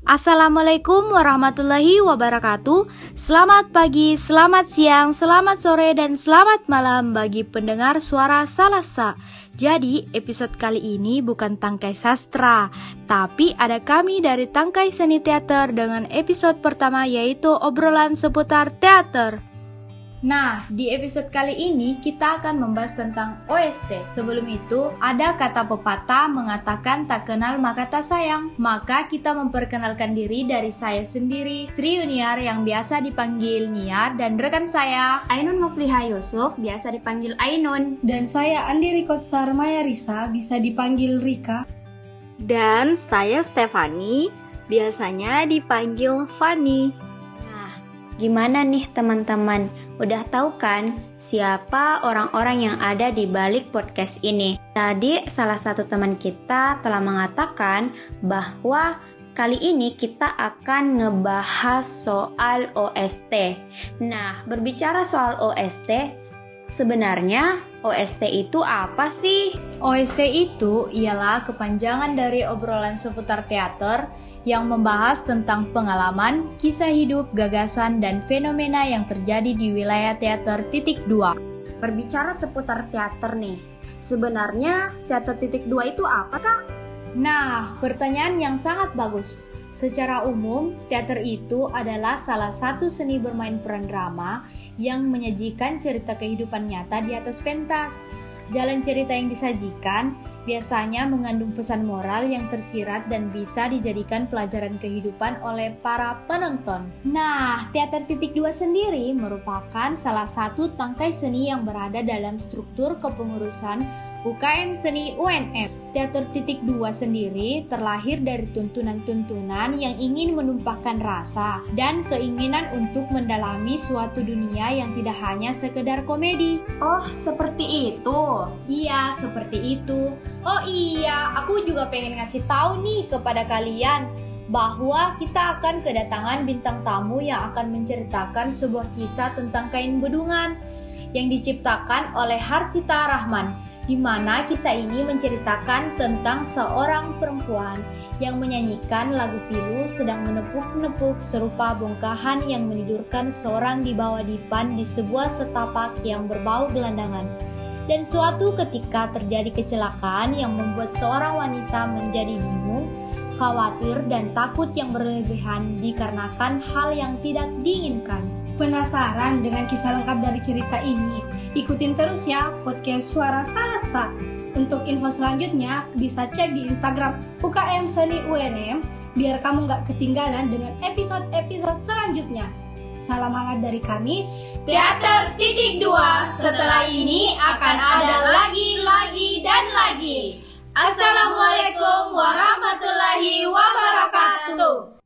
Assalamualaikum warahmatullahi wabarakatuh. Selamat pagi, selamat siang, selamat sore, dan selamat malam bagi pendengar suara Salasa. Jadi, episode kali ini bukan tangkai sastra, tapi ada kami dari tangkai seni teater dengan episode pertama yaitu obrolan seputar teater. Nah, di episode kali ini kita akan membahas tentang OST. Sebelum itu, ada kata pepatah mengatakan tak kenal maka tak sayang. Maka kita memperkenalkan diri dari saya sendiri, Sri Yuniar yang biasa dipanggil Niar dan rekan saya Ainun Mufliha Yusuf, biasa dipanggil Ainun. Dan saya Andi Rikotsar Maya Risa, bisa dipanggil Rika. Dan saya Stefani, biasanya dipanggil Fani. Gimana nih teman-teman? Udah tahu kan siapa orang-orang yang ada di balik podcast ini? Tadi salah satu teman kita telah mengatakan bahwa kali ini kita akan ngebahas soal OST. Nah, berbicara soal OST, sebenarnya OST itu apa sih? OST itu ialah kepanjangan dari obrolan seputar teater yang membahas tentang pengalaman, kisah hidup, gagasan, dan fenomena yang terjadi di wilayah teater titik dua. Berbicara seputar teater nih, sebenarnya teater titik dua itu apa kak? Nah, pertanyaan yang sangat bagus. Secara umum, teater itu adalah salah satu seni bermain peran drama yang menyajikan cerita kehidupan nyata di atas pentas. Jalan cerita yang disajikan biasanya mengandung pesan moral yang tersirat dan bisa dijadikan pelajaran kehidupan oleh para penonton. Nah, teater titik dua sendiri merupakan salah satu tangkai seni yang berada dalam struktur kepengurusan UKM Seni UNF. Teater Titik Dua sendiri terlahir dari tuntunan-tuntunan yang ingin menumpahkan rasa dan keinginan untuk mendalami suatu dunia yang tidak hanya sekedar komedi. Oh, seperti itu. Iya, seperti itu. Oh iya, aku juga pengen ngasih tahu nih kepada kalian bahwa kita akan kedatangan bintang tamu yang akan menceritakan sebuah kisah tentang kain bedungan yang diciptakan oleh Harsita Rahman di mana kisah ini menceritakan tentang seorang perempuan yang menyanyikan lagu pilu sedang menepuk-nepuk serupa bongkahan yang menidurkan seorang di bawah dipan di sebuah setapak yang berbau gelandangan. Dan suatu ketika terjadi kecelakaan yang membuat seorang wanita menjadi bingung, khawatir, dan takut yang berlebihan dikarenakan hal yang tidak diinginkan. Penasaran dengan kisah lengkap dari cerita ini? Ikutin terus ya podcast Suara Salasa. Untuk info selanjutnya bisa cek di Instagram UKM Seni UNM biar kamu nggak ketinggalan dengan episode-episode selanjutnya. Salam hangat dari kami, Teater Titik Dua. Setelah ini akan ada lagi, lagi, dan lagi. Assalamualaikum warahmatullahi wabarakatuh.